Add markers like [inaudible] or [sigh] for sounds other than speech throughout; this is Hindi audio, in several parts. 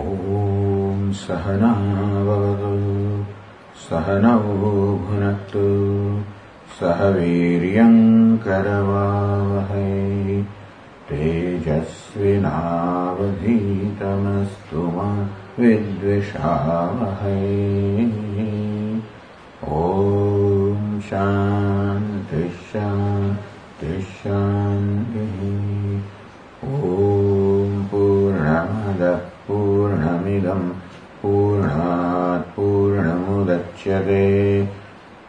ॐ सहनावतु सहनौ भुनक्तु सह वीर्यङ्करवावहै तेजस्विनावधीतमस्तु मा विद्विषावहै। ॐ शान्तिः शान्तिः पूर्णमिदम् पूर्णात् पूर्णमुदच्यते।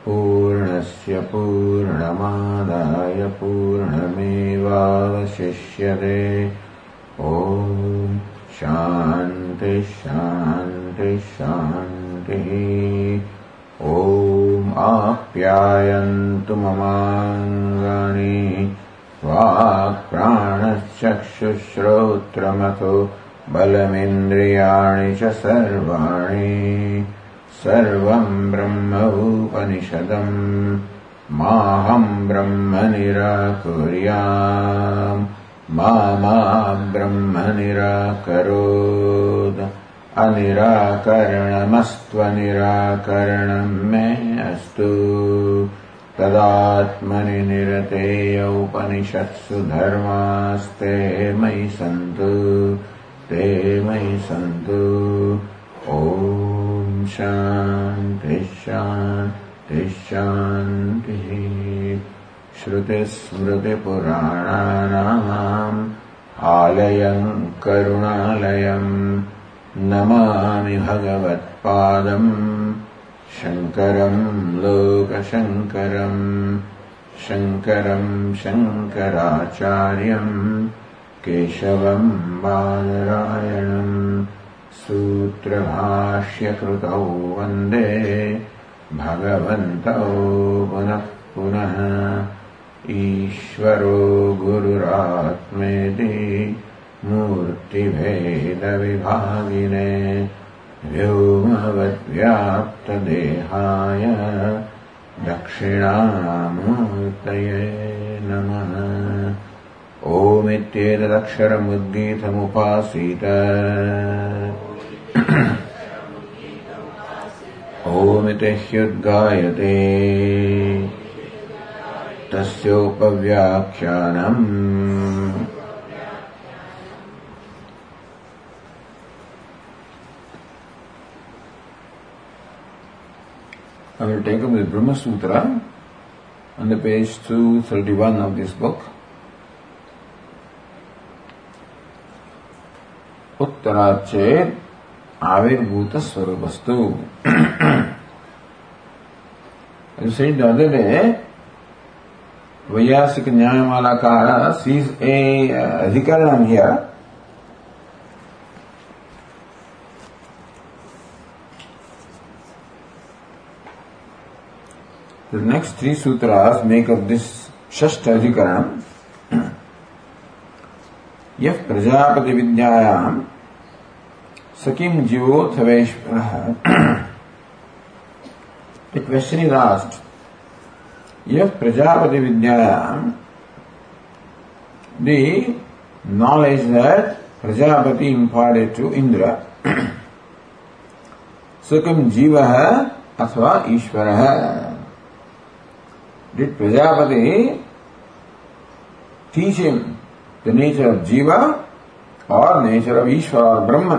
पूर्णस्य पूर्णमादाय पूर्णमेवावशिष्यते। ॐ शान्तिः शान्तिः शान्तिः। ॐ आप्यायन्तु ममाङ्गानि वाक्प्राणश्चक्षुश्रोत्रमथो बलमिन्द्रियाणि च सर्वाणि सर्वम् ब्रह्म उपनिषदम् माहम् ब्रह्म निराकुर्याम् मा मा ब्रह्म निराकरोत् अनिराकरणमस्त्वनिराकरणम् मे अस्तु। तदात्मनि निरतेय उपनिषत्सु धर्मास्ते मयि सन्तु ते मयि सन्तु। ॐ शान्तिः शान्तिः श्रुतिस्मृतिपुराणानाम् आलयम् करुणालयम् नमामि भगवत्पादम् शङ्करम् लोकशङ्करम् शङ्करम् शङ्कराचार्यम् केशवम् बादरायणम् सूत्रभाष्यकृतौ वन्दे भगवन्तौ पुनः पुनः। ईश्वरो गुरुरात्मेति मूर्तिभेदविभागिने व्योमवद्व्याप्तदेहाय दक्षिणामूर्तये नमः ओमित्येतदक्षरमुद्गीतमुपासीत ओमिति ह्युद्गायते तस्योपव्याख्यानम् I will take up the Brahma Sutra on the page 231 of this book. उत्तराचेत आविर्भूत स्वरूपस्तु said the other day, Vyasika Nyayamalakara sees a uh, adhikaranam here. The next three sutras make up this Shashta यह प्रजापति विद्यायाम सकिम यह Prajapati विद्यायाम the knowledge that Prajapati imparted to Indra सकिम जीव है अथवा ईश्वर? है did Prajapati teaching the nature of jiva और नेचर ऑफ़ ईश्वर और ब्रह्म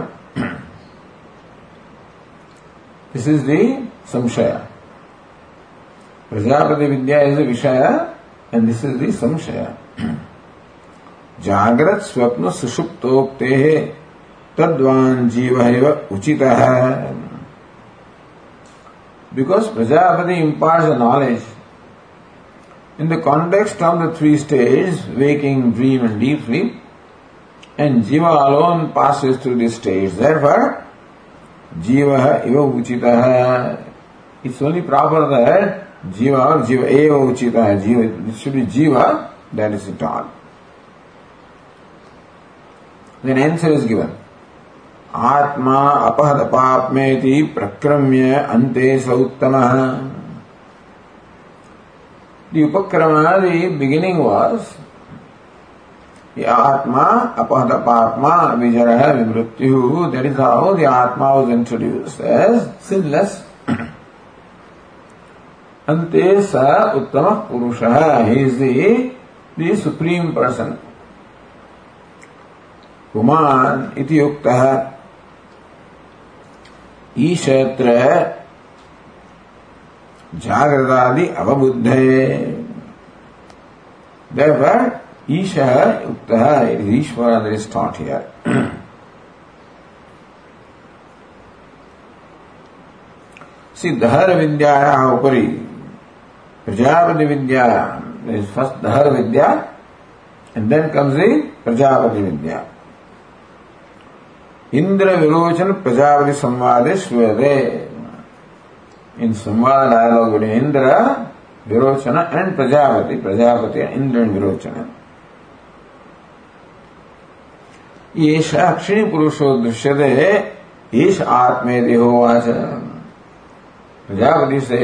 दिस इज़ संशय प्रजापति विद्या इज़ अ विषय एंड दिस इज़ संशय जागृत स्वप्न सुषुप्तोक्ते तद्वान जीव एव उचित because Prajapati impart knowledge in the context of the three stages waking, dream, and deep sleep, and jiva alone passes through this stage. Therefore, jiva eva uchita. It's only proper that जीवा और जीव एव उचित है jiva should jiva that is it all then answer is given आत्मा अपहत पापमेति प्रक्रम्य अन्ते स The Upakrama, the beginning was The Atma, Apahadapatma, Vijara, Vimrityu, that is how the Atma was introduced as sinless. Ante sa Uttama Purusha, he is the, the supreme person. Kuman iti yuktah ईशत्र जागृतादि अवबुद्धे Therefore, Prajapati Vidya. Indra Virochan Prajapati Samvade Shvede. In Samvada dialogue between Indra, Virochana and Prajapati, Prajapati, Indra and Virochana. एष अक्षिणी पुरुषो दृश्यते एष आत्मेति होवाच प्रजापति से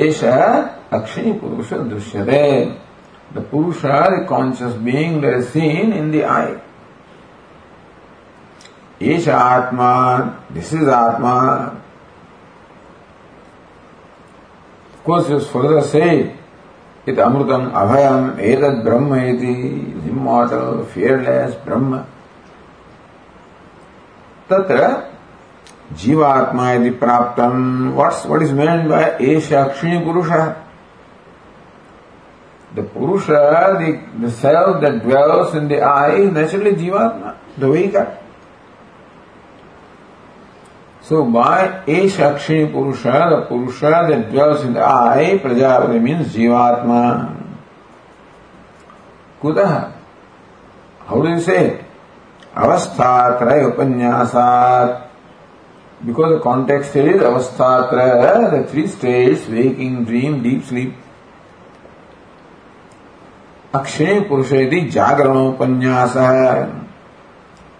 एष अक्षिणी पुरुष दृश्यते the purusha the conscious being that is seen in the eye एष आत्मा this is atma course, it was further said, it amrutam abhayam edad brahma iti, immortal, fearless brahma. तत्र जीवात्मा यदि प्राप्तम what's what is meant by एश अक्षिणी पुरुष द पुरुष the self that dwells in the eye naturally जीवात्मा the way God So by Esh Akshini Purusha, the Purusha that dwells in the eye, Prajapati means Jivatma. Kutaha? How do you say? Avasthatraya Upanyasat. Because the context is Avasthatraya, the three states, waking, dream, deep sleep. Akshini Purusha iti Jagranoupanyasa.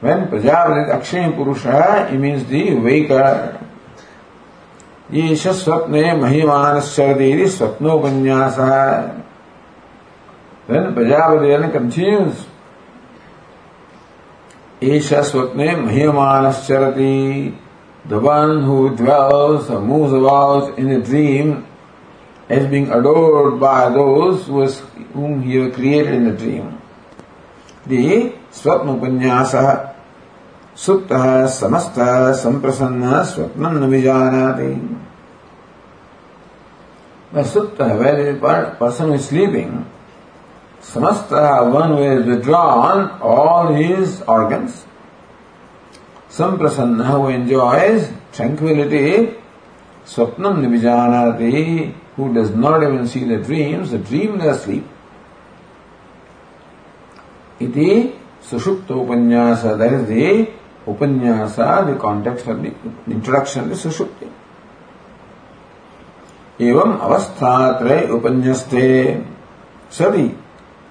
When Prajapati Akshaya Purusha, it means the waker. ईश स्वप्ने महिमानश्चरति स्वप्नोपन्यासः Then then continues. Isha Swapne Mahimanashcharati, the one who dwells or moves about in a dream as being adored by those who was, whom he created in the dream. The Swapnopanyasa सुप्त समस्त संप्रसन्न स्वप्न न विजानाति सुप्त वेर पर्सन इज़ स्लीपिंग समस्त one is withdrawn all his organs संप्रसन्न who enjoys tranquillity स्वप्नम न विजानाति who does not even see the dreams, the dreamless sleep. Iti Sushupta Upanyasa, that is the उपन्यासा the context of the introduction सुषुप्ति एवं अवस्थात्रय उपन्यस्ते सदी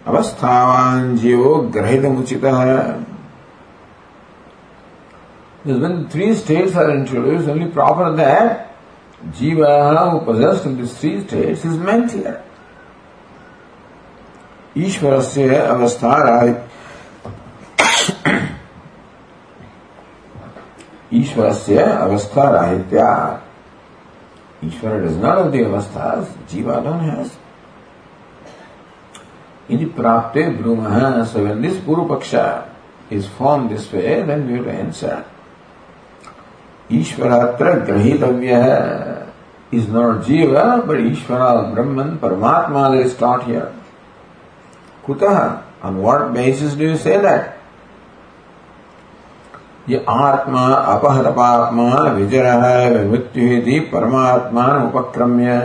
अवस्थावान जीवो ग्रहित उचित When three states are introduced, only proper that Jiva who possessed in these three states is meant here. अवस्था ईश्वर से अवस्था ईश्वर से अवस्था राहित्या। Ishvara does not of the अवस्था जीवा डॉन हैज़ यदि प्राप्त broom so purva paksha is form this way then we to answer ईश्वर अत्र ग्रहितव्य है। Is not jiva but Ishvara Brahman Paramatma they start here कुतः on what basis do you say that ये आत्मा अपहत पात्मा विजर है मृत्यु परमात्मा उपक्रम्य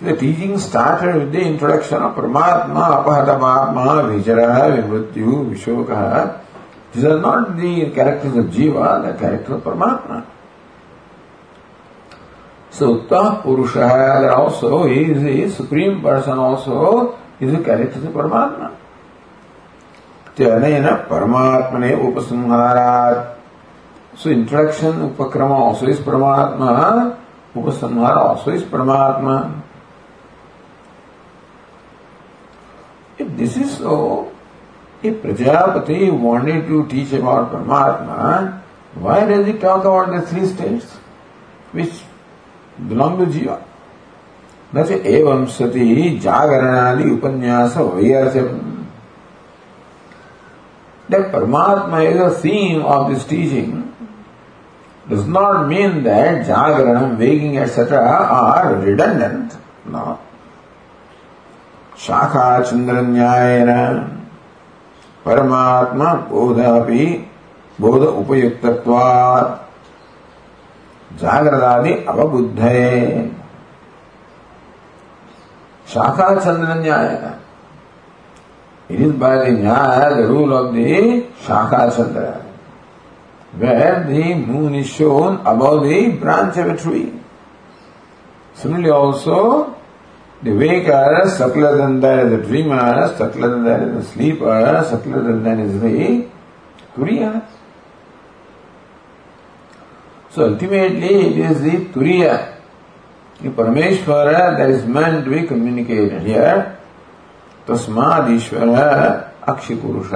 The teaching started with the introduction of Paramatma, Apahatapatma, Vichara, Vimrityu, Vishoka. These are not the characters of Jiva, the character of Paramatma. So, Uttah Purusha, that also is the supreme person also, is the character of Paramatma. इत्यनेन परमात्मने उपसंहारात्। So introduction upakrama also is Paramatma, upasamhara also is Paramatma. If this is so if Prajapati wanted to teach about Paramatma why does he talk about the three states which belong to jiva न च एवं सति जागरणादि उपन्यास वैयासम That Paramatma is the theme of this teaching does not mean that Jagaranam, waking, etc. are redundant. No. Shakha Chandranyayana Paramatma बोधापि बोध उपयुक्तत्वात् जागृदादि अवबुद्धये शाखा चंद्र न्याय It is by the nyaya, the rule of the shakha chandra, where the moon is shown above the branch of a tree. Similarly also, the waker, that is the dreamer, that is the sleeper, that is the turiya. So ultimately it is the turiya, the Parameshwara that is meant to be communicated here. तस्माद ईश्वर अक्ष पुरुष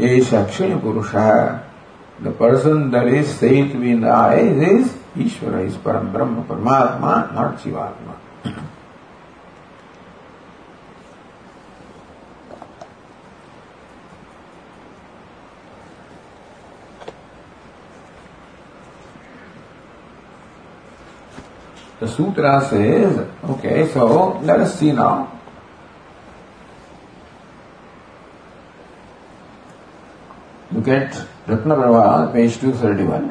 ये अक्षिण पुरुष है the person there is seated in eyes is Ishvara is param Brahma Paramatma not jivatma sutra say okay so let us see now Look at Ratna Prabha, page 231.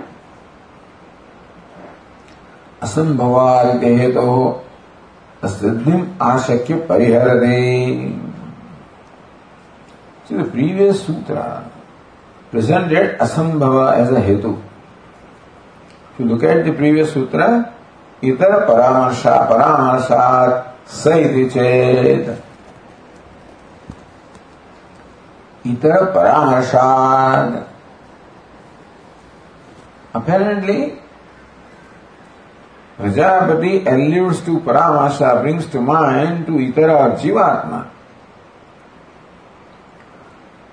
असंभवादिते हेतु सिद्धिम आशक्य परिहरते See the previous sutra presented asambhava as a hetu. If you look at the previous sutra, इतर परामर्शा परामर्शात स इति चेत इतर परामर्शाद apparently Prajapati alludes to paramarsha brings to mind to itara jivatma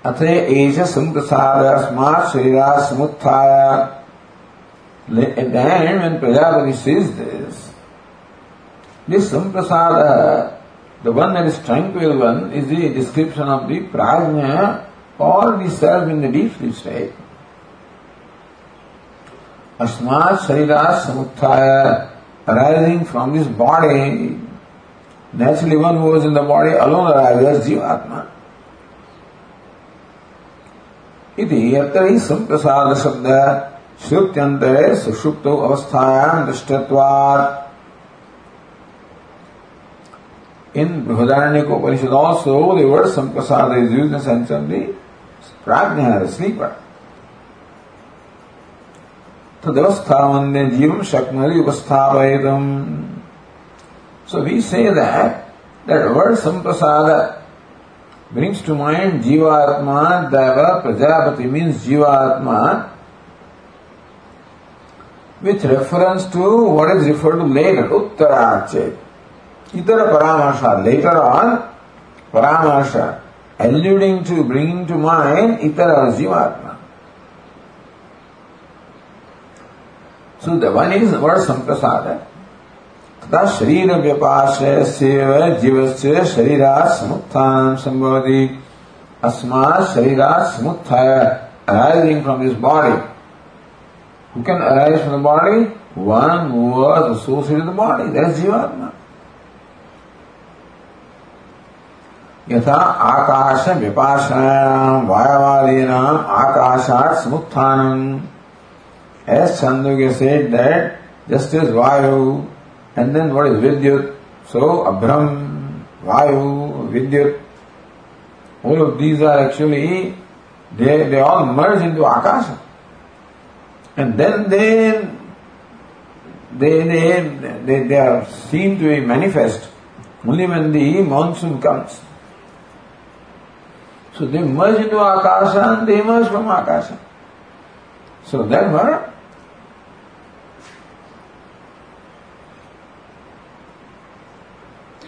अथ एश संत स्मार्ट शरीर समुत्थाया Prajapati sees this this samprasada the one that is tranquil one, is the description of the prajna or the self in the deep sleep state. Asmat Sharira Samuthaya, arising from this body. Naturally, one who is in the body alone arises Jivatma. इति अत्र ही संप्रसाद शब्द श्रुत्यंतरे सुषुप्त अवस्थायाम दृष्टत्वात् In Brihadaranyaka also the word Samprasada is used in the sense of the prajna, the sleeper. तदवस्थावन्य जीवम शक्नरि उपस्थापयितुम So we say that that word Samprasada brings to mind Jivatma, Deva, Prajapati means Jivatma with reference to what is referred to later, Uttarache. Mind Itara Jivatma. So the one is the word Samprasada. तथा शरीर से से समुत्थान संभवती अस्मात् शरीरा the body? One who was associated with the body. That is Jivatma. यथा आकाश विपाशायाम वायवादीनाम आकाशात समुत्थानम as Chandogya said that just as Vayu and then what is Vidyut so Abram Vayu Vidyut all of these are actually they, they all merge into Akasha and then they they they they, they are seen to be manifest only when the monsoon comes. So they merge into Akasha and they emerge from Akasha. So therefore,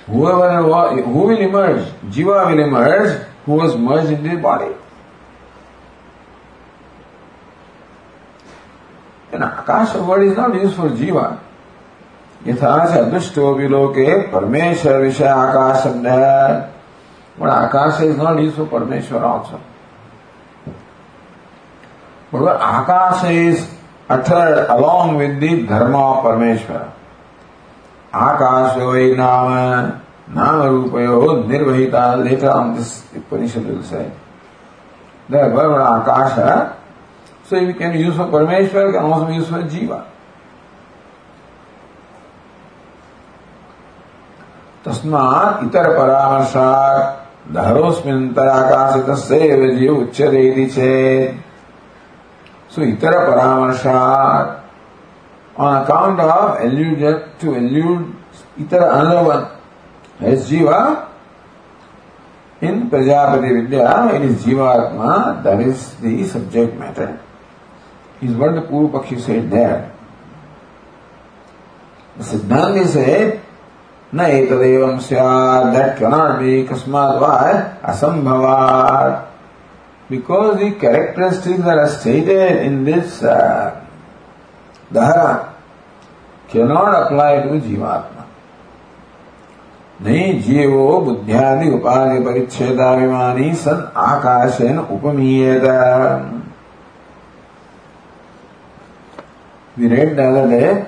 Whoever, who will emerge? Jiva will emerge who was merged in the body. And Akasha word is not used for Jiva. यथा च दुष्टो विलोके परमेश्वर विषय आकाश है but akasha is not for Parmeshwar also. But what akasha is uttered along with the dharma of Parmeshwara. Akasha vai nama nama rupayo nirvahita later on this Upanishad will say. The word akasha, so you can use for Parmeshwar, can also be used for Jiva. तस्मात् इतर परामर्शात् धरोस्मिंतराकाशित सेव उच्च रेदी so itara paramarsha on account of alludes to allude itara अनुवन है jiva in Prajapati vidya in is jivatma that is the subject matter is word purva pakshi say date सिद्धांत से न एतदेवं स्यात् that cannot be kasmat why asambhavat because the characteristics that are stated in this uh, dahara cannot apply to jivatma नहीं जीवो बुद्ध्यादि उपाधि परिच्छेदाभिमानी सन आकाशेन उपमीयत We read the other day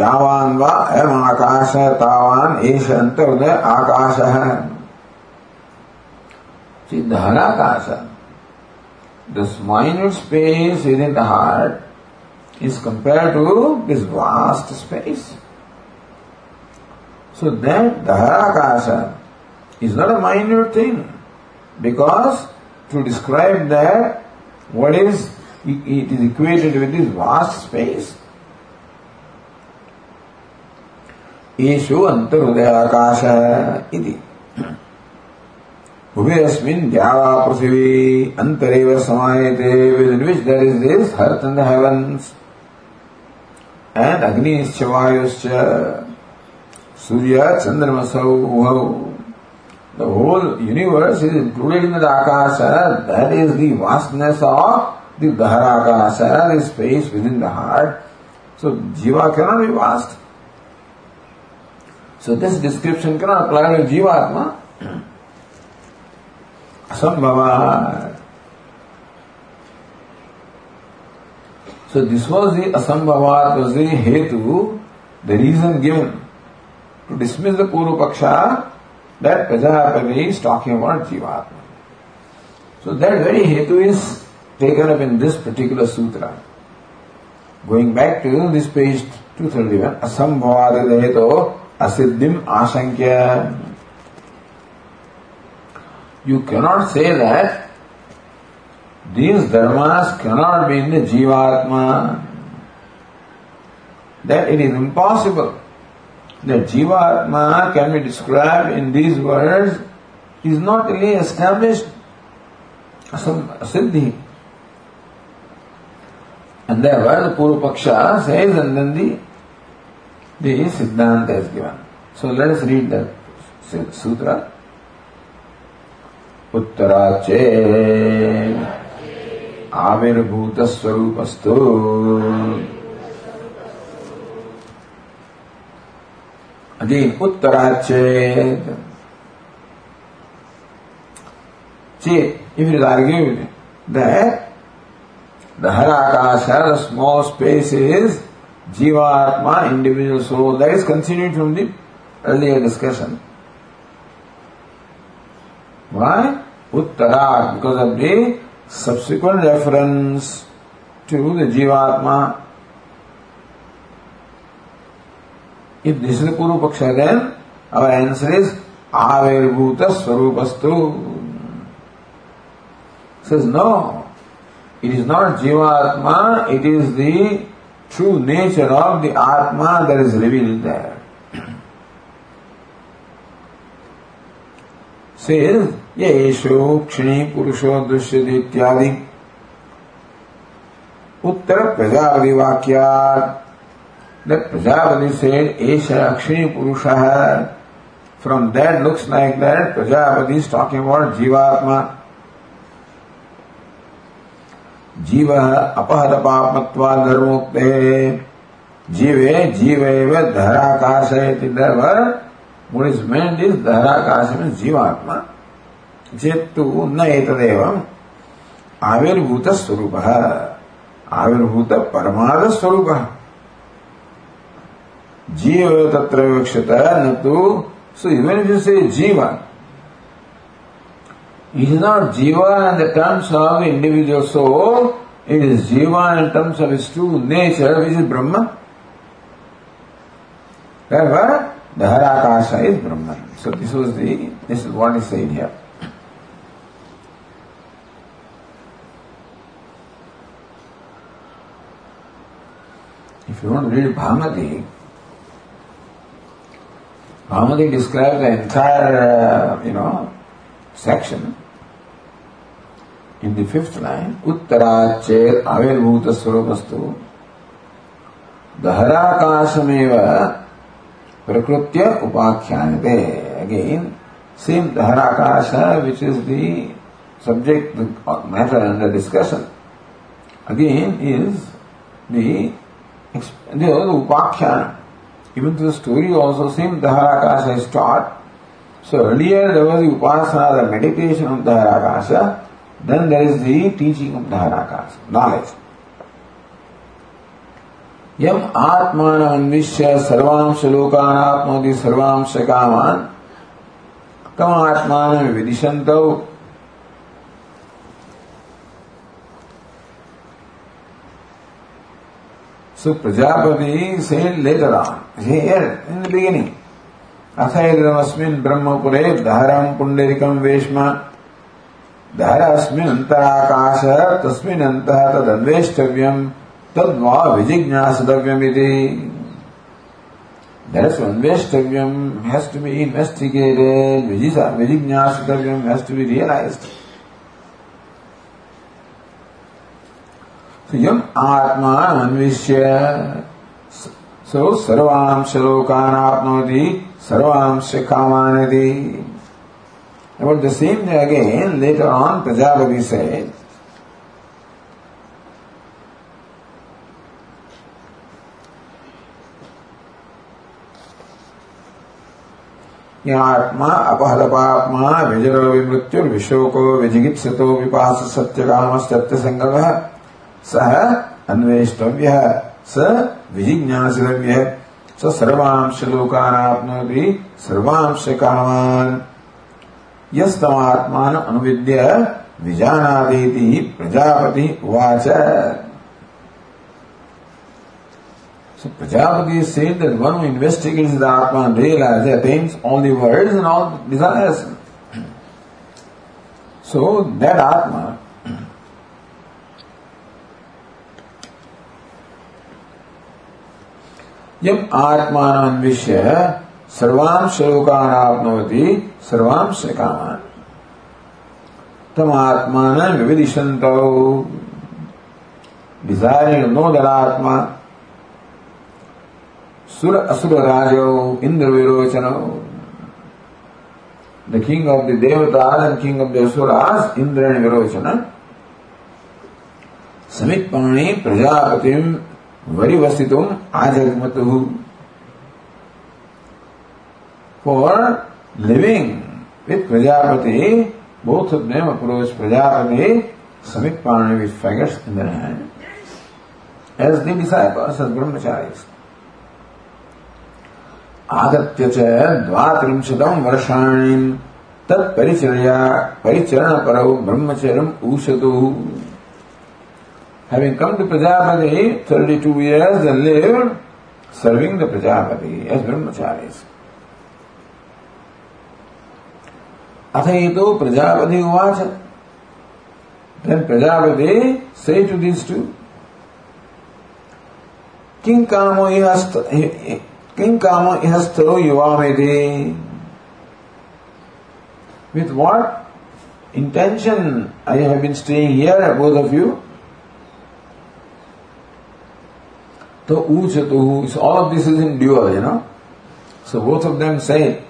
यावान वा एम आकाश तावान एश अंतर्दय आकाश है धराकाश this minute space within the heart is compare to this vast space so that daharakasha is not a minute thing because to describe that what is it is equated with this vast space ईशु अंतरुदय आकाश इति। उभयस्मिन् द्यावा पृथ्वी अंतरेव समायते। Within which there is this heart in the heavens and Agni is वायुश्च, सूर्य, चंद्रमसौ वौ the whole universe is included in the akasha. That is the vastness of the daharakasha and space within the heart so jiva can not be vast So this description cannot apply to Jivatma. Asambhava. So this was the Asambhavat, was the Hetu, the reason given to dismiss the Puru Paksha that Prajapati is talking about Jivatma. So that very Hetu is taken up in this particular sutra. Going back to this page 231, Asambhavat Hetu असिद्धिम आशंक्य। You cannot say that these dharmas cannot be in the jivatma that it is impossible the jivatma can be describe in these word is not really established असिद्धि And there was the Puru Paksha says and then the The Siddhanta is given. So let us read the sutra. उत्तराचे आविर्भूतस्वरूपस्तु Again, Uttarachet. Chet, if it is argued that the Harakasha, the small space is Jivatma, individual soul. That is continued from the earlier discussion. Why? Uttara, because of the subsequent reference to the Jivatma. If this is the Puru Paksha, then our answer is avirbhuta swarupastu. Says no, it is not Jivatma, it is the true nature of the Atma that is revealed there. Says, Yesho Kshini Purusho Dushyati Ityadi Uttara Prajavadi Vakyat That Prajavadi said, Esha Akshini Purusha From that looks like that Prajavadi is talking about Jivatma. जीव अपहत पापत्वा धर्मोक्ते जीवे जीव धराकाश is धराकाश में जीवात्मा। चेत्तु न एतदेव आविर्भूत स्वरूप आविर्भूत परमाद स्वरूप जीव तत्र विवक्षित न तो सो इवन से जीवन It is not jiva in the terms of individual soul, it is jiva in terms of its true nature, which is Brahma. Therefore, the Harakasha is Brahman. So this was the, this is what is said here. If you want to read Bhamati, Bhamati describes the entire, uh, you know, section. In the fifth line, Avirbhuta Swarupastu Dharakashameva Prakrutya Upakhyanate. Again, same Dharakasha which is the subject, the matter under discussion. Again is the, Upakhyana. Even to the story also same Dharakasha is taught so earlier there was the upasana, the meditation of Dharakasha, then there is the teaching of Dharakasha, knowledge. यम आत्मान अन्विष्य सर्वांश लोकानात्मोदि सर्वांश कामान तम आत्मान विदिशंत So Prajapati said later on, here in the beginning, अथैरमस्मिन् ब्रह्मपुरे दहरं पुण्डरिकं वेश्म धारास्मिन अंतराकाश तस्मिन अंत तद विजिज्ञासव्यम इति धरस अन्वेष्टव्यम हैज़ बी इन्वेस्टिगेटेड विजिज्ञासव्यम हैज़ बी रियलाइज्ड यम आत्मा अन्विष्य, सो सर्वांश लोकान आत्मनोति सर्वांश कामानति About the same thing again, later on, Prajapati said, आत्मा अपहलपात्मा विजरो विमृत्युर विशोको विजिगित्सतो विपास सत्य काम सत्य संगल्प सह अन्वेष्टव्य स विजिज्ञासितव्य स सर्वांश लोकानाप्नोति सर्वांश कामान यस्तमात्मान अनुविद्य विजानादेति प्रजापति उवाच So Prajapati said that one who investigates the Atma and realizes attains all the worlds and all the desires. So that Atma जब आत्मान्विष्य सर्वांश लोकान आपनोति सर्वांश कामान तम आत्मान विविदिशंत डिजायरिंग नो दर आत्मा सुर असुर राजो, Indra Virochana. The king of the devatas and king of the asuras Indra and Virochana. समित पाणी प्रजापतिम वरिवसितुम आजगमतु। For living with Prajapati, both of them approach Prajapati, Samit Parani with faggots in their hand, as the disciples, as brahmacharis. आगत्य च द्वात्रिंशतं वर्षाणि तत्परिचर्या परिचरणपरौ ब्रह्मचर्यम् ऊषतु Having come to Prajapati, 32 years they lived serving the Prajapati as brahmacharis. Athaito Prajapati Uvacha. Then Prajapati say to these two, King Kamo King Kamo Ihastaro Yuvameti. With what intention I have been staying here, both of you? So all of this is in dual, you know. So both of them say,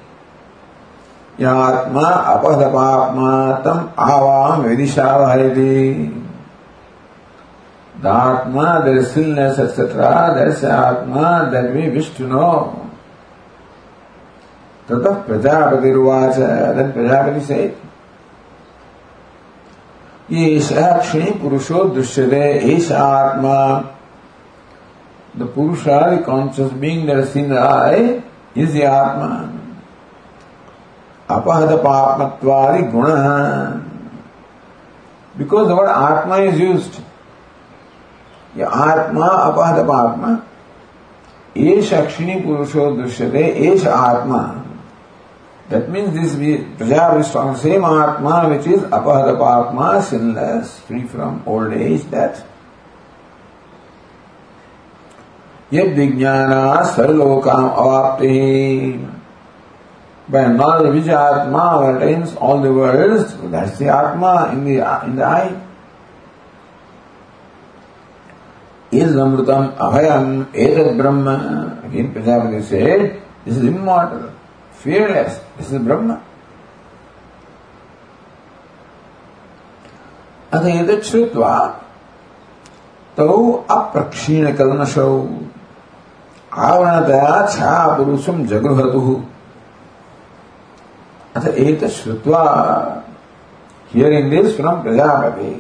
ज्ञात्मा अपदपात्मा तम आवाम विदिशा वहरती दात्मा दर्शिल ने दर्श आत्मा दर्मी विष्णु तत प्रजापति प्रजापति से। ये सक्षी पुरुषो दृश्यते इस आत्मा। द पुरुषादि कॉन्शियस बींग दर्शिन आए इज़ आत्मा अपहद पापत्वादि गुण because the word atma is use ये आत्मा अपहद पात्मा ये शक्षिणी पुरुषो दृश्यते एष आत्मा दट मीन्स दिस प्रजा विश्वास सेम आत्मा विच इज़ अपहद पात्मा sinless free from old age that यद विज्ञान सर्वलोका अवाप्ति Knowledge which Atma attains all the worlds, that's the Atma in the, in the eye. Is Amrutam Abhayam Etat Brahma. Again Prajapati said, this is immortal, fearless, this is Brahma. अथ एतत् श्रुत्वा तौ अप्रक्षीणकल्मषौ आवरणतया छापुरुषं जगृहतुः अतः एक श्रुत्वा here in this from Prajapati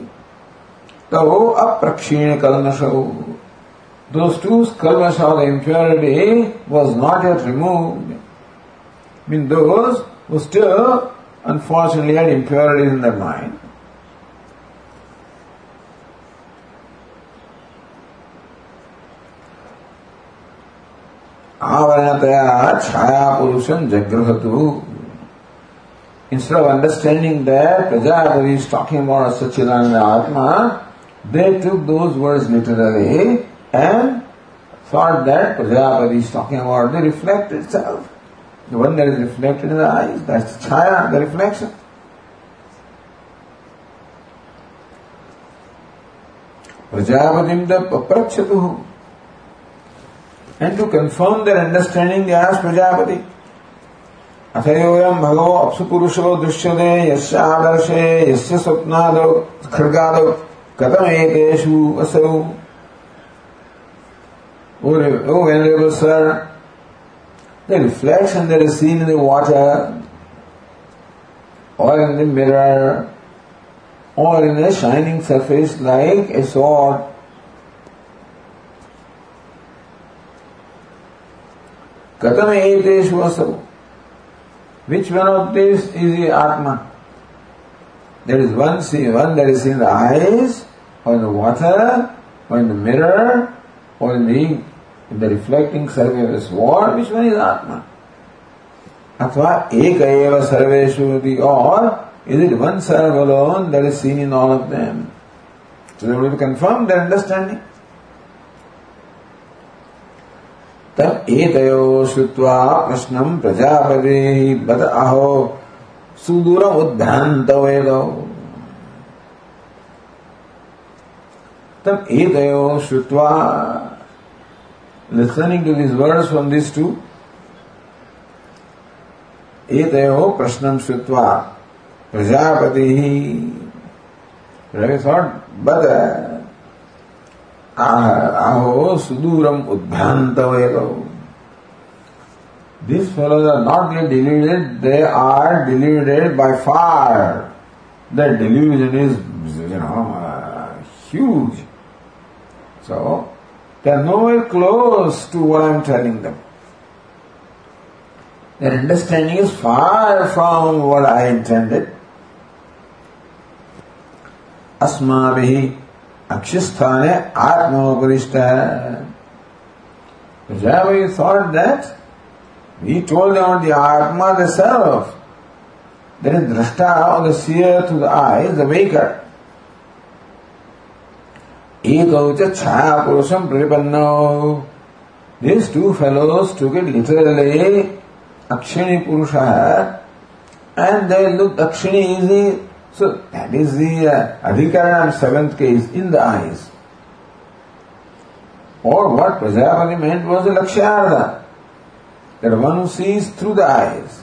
तो अब प्रक्षीण कलमश दो कलमश of impurity was not yet remove mean though unfortunately and impurity in the mind आवरणतया छाया पुरुषं जगृहतु Instead of understanding that Prajapati is talking about Sachidananda Atma, they took those words literally and thought that Prajapati is talking about the reflect itself. The one that is reflected in the eyes, that's the chaya, the reflection. Prajapatim the paprakshatuhu. And to confirm their understanding, they asked Prajapati, अथयोऽयम् भगवो अप्सुपुरुषो दृश्यते यस्य आदर्शे यस्य स्वप्नादौ खड्गादौ कथमेतेषु असौ Oh, Venerable Sir, the reflection that is seen in the water, or in the mirror, or in a shining surface like a sword, कथम एतेषु असौ Which one of these is the Atma? There is one, see, one that is in the eyes, or in the water, or in the mirror, or in the, in the reflecting surface world. Which one is Atma? Atva eka eva sarveshu or is it one serve alone that is seen in all of them? So they will confirm their understanding. तब एतयो श्रुत्वा प्रश्नम प्रजापति बद अहो। सुदूर उद्भ्रांत वेदो। तब एतयो श्रुत्वा, listening to these words from these two, एतयो प्रश्नम श्रुत्वा Prajapati Ravi thought but aho suduram udbhantavelo. These fellows are not yet deluded, they are deluded by far. Their delusion is, you know, uh, huge. So, they are nowhere close to what I am telling them. Their understanding is far from what I intended. अस्माभिः Akshisthan hai Atmanoparishta Whenever you thought that, we told about the Atma, the self. That is Drashta or the seer through the eyes, the waker. Ekaucha Chaya Purusham Pratipanno These two fellows took it literally, Akshini Purusha, and they looked, Akshini is the so that is the uh, seventh case, in the eyes. Or what Prajapati meant was the Lakshyartha, that one who sees through the eyes.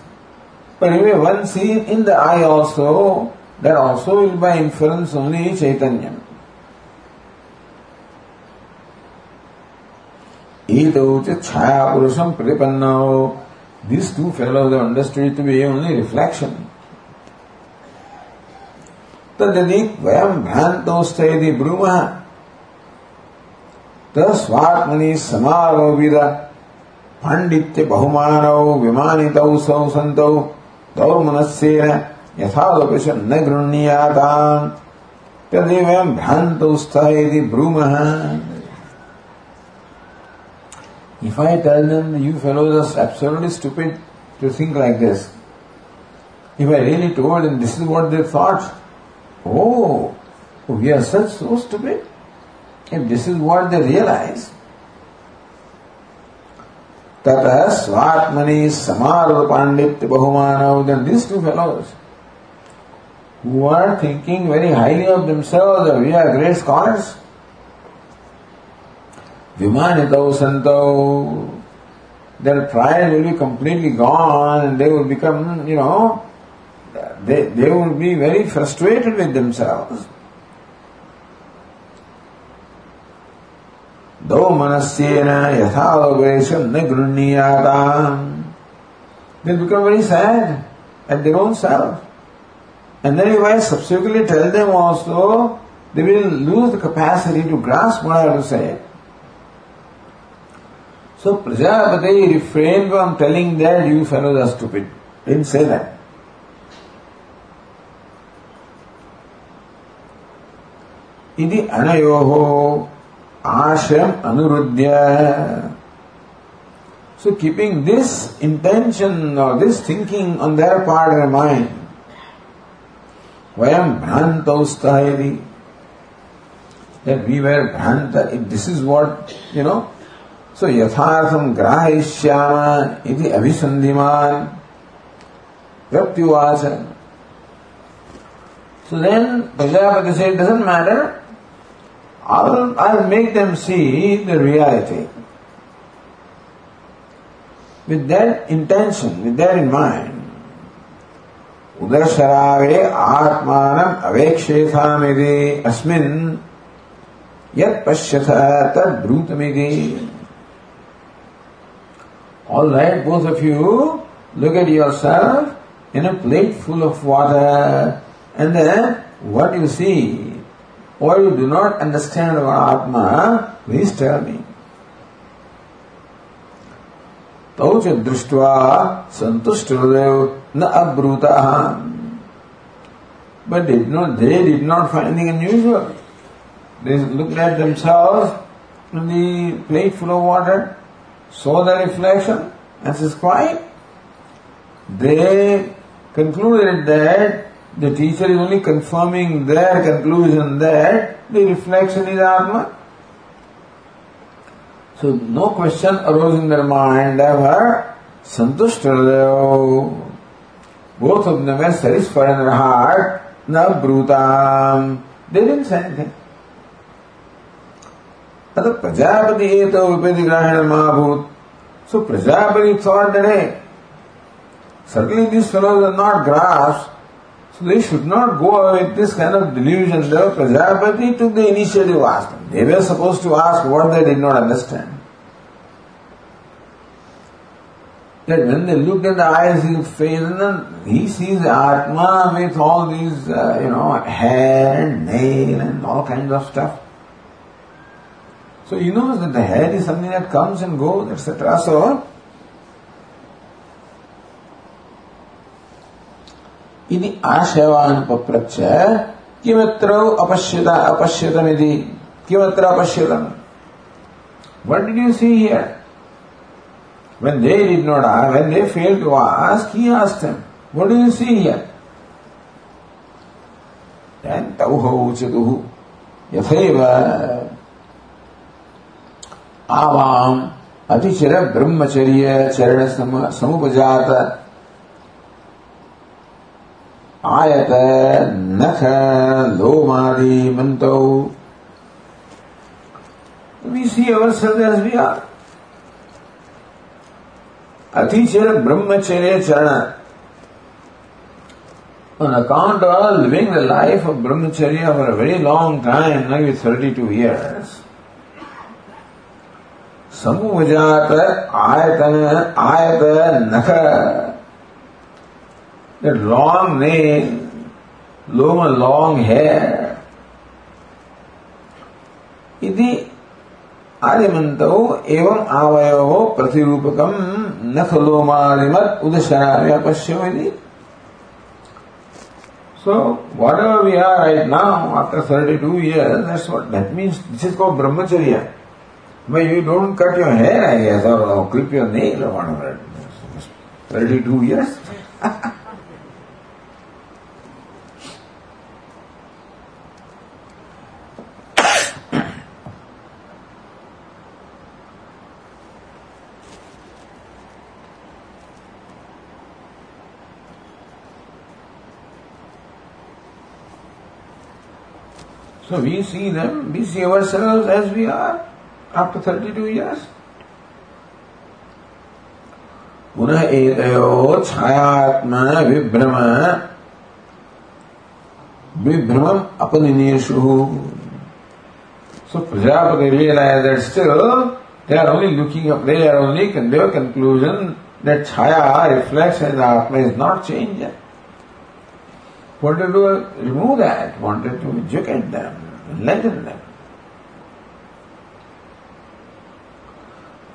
But anyway, one sees in the eye also, that also will by inference only Chaitanya. Ito chaya purusham pritipannao. These two fellows have understood it to be only reflection. तदि वयम भ्रांतोस्त यदि ब्रूम तस्वात्मनि समारोपित पांडित्य बहुमानौ विमानितौ सौ सन्तौ दौर्मनस्येन यथालोपेश न गृह्णीयाताम् तदि वयम भ्रांतोस्त यदि ब्रूम If I tell them you fellows are absolutely stupid to think like this, if I really told them this is what they thought, oh, we are such so stupid. If this is what they realize, ततः स्वात्मनि समारोह पांडित्य बहुमानव then these two fellows who are thinking very highly of themselves that we are great scholars Vimanitau Santau, their pride will be completely gone and they will become, you know, they, they will be very frustrated with themselves. Though manasyena yathavesham ne They become very sad at their own self. And then if I subsequently tell them also, they will lose the capacity to grasp what I have to say. So Prajapati refrained from telling that you fellows are stupid. Didn't say that. ఇది అణయో ఆశయం అనురుద్య So keeping this intention or this thinking on their part of the mind, Vayam Bhrantaustairi, that we were Bhranta, this is what, you know, so yathartham grahishyama iti abhisandhiman pratyuvasa. So then Prajapati said, doesn't matter, I'll, I'll make them see the reality. With that intention, with that in mind, उदरशरावे आत्मानम अवेक्षेथामिति अस्मिन् यत् पश्यथ तद् ब्रूतमिति All right, both of you, look at yourself in a plate full of water, and then what you see, or you do not understand about Atma, please tell me. तौ च दृष्ट्वा सन्तुष्टहृदयो न अब्रूतः But did not, they did not find anything unusual. They looked at themselves in the plate full of water saw the reflection and says, quiet. They concluded that the teacher is only confirming their conclusion that the reflection is Atma. So no question arose in their mind ever. Santushta Both of them were satisfied in their heart. Na brutam. They didn't say anything. अतः प्रजापति तो विपति ग्रहण महाभूत so Prajapati thought that hey, certainly these fellows are not grasped, so they should not go with this kind of delusion. The Prajapati took the initiative to ask them. They were supposed to ask what they did not understand. That when they look at the eyes, his face, and he sees the Atma with all these, uh, you know, hair and nail and all kinds of stuff. So he knows that the hair is something that comes and goes, etc. So, इति आशयवान् आशयवानुपप्रच्छ किमत्र अपश्यत अपश्यतमिति किमत्र अपश्यतम् What did you see here? When they did not ask, when they failed to ask, he asked them, What do you see here? and tauhau chatuhu yathaiva आवाम अतिचिर ब्रह्मचर्य चरण समुपजात आयत नख लोमादि Manto we see ourselves as we are. Atichara Brahmacharya Charana. On account of living the life of Brahmacharya for a very long time, like 32 years, समूहजात आयतन आयत नख that long name, long and long hair. इति आदिमन्तौ एवम् आवयोः प्रतिरूपकम् नखलोमादिमत् उदशराय पश्यो इति So, whatever we are right now, after 32 years, that's what, that means this is called brahmacharya. But you don't cut your hair, I guess, or, or clip your nail or whatever. 32 years. So we see them, we see ourselves as we are after 32 years. पुनः एतयो छायात्मा विभ्रम विभ्रमम अपनिनेशु Prajapati realized that still they are only looking up, they are only their conclusion that Chaya reflection in the Atma is not changed. Wanted to remove that, wanted to educate them, enlighten them.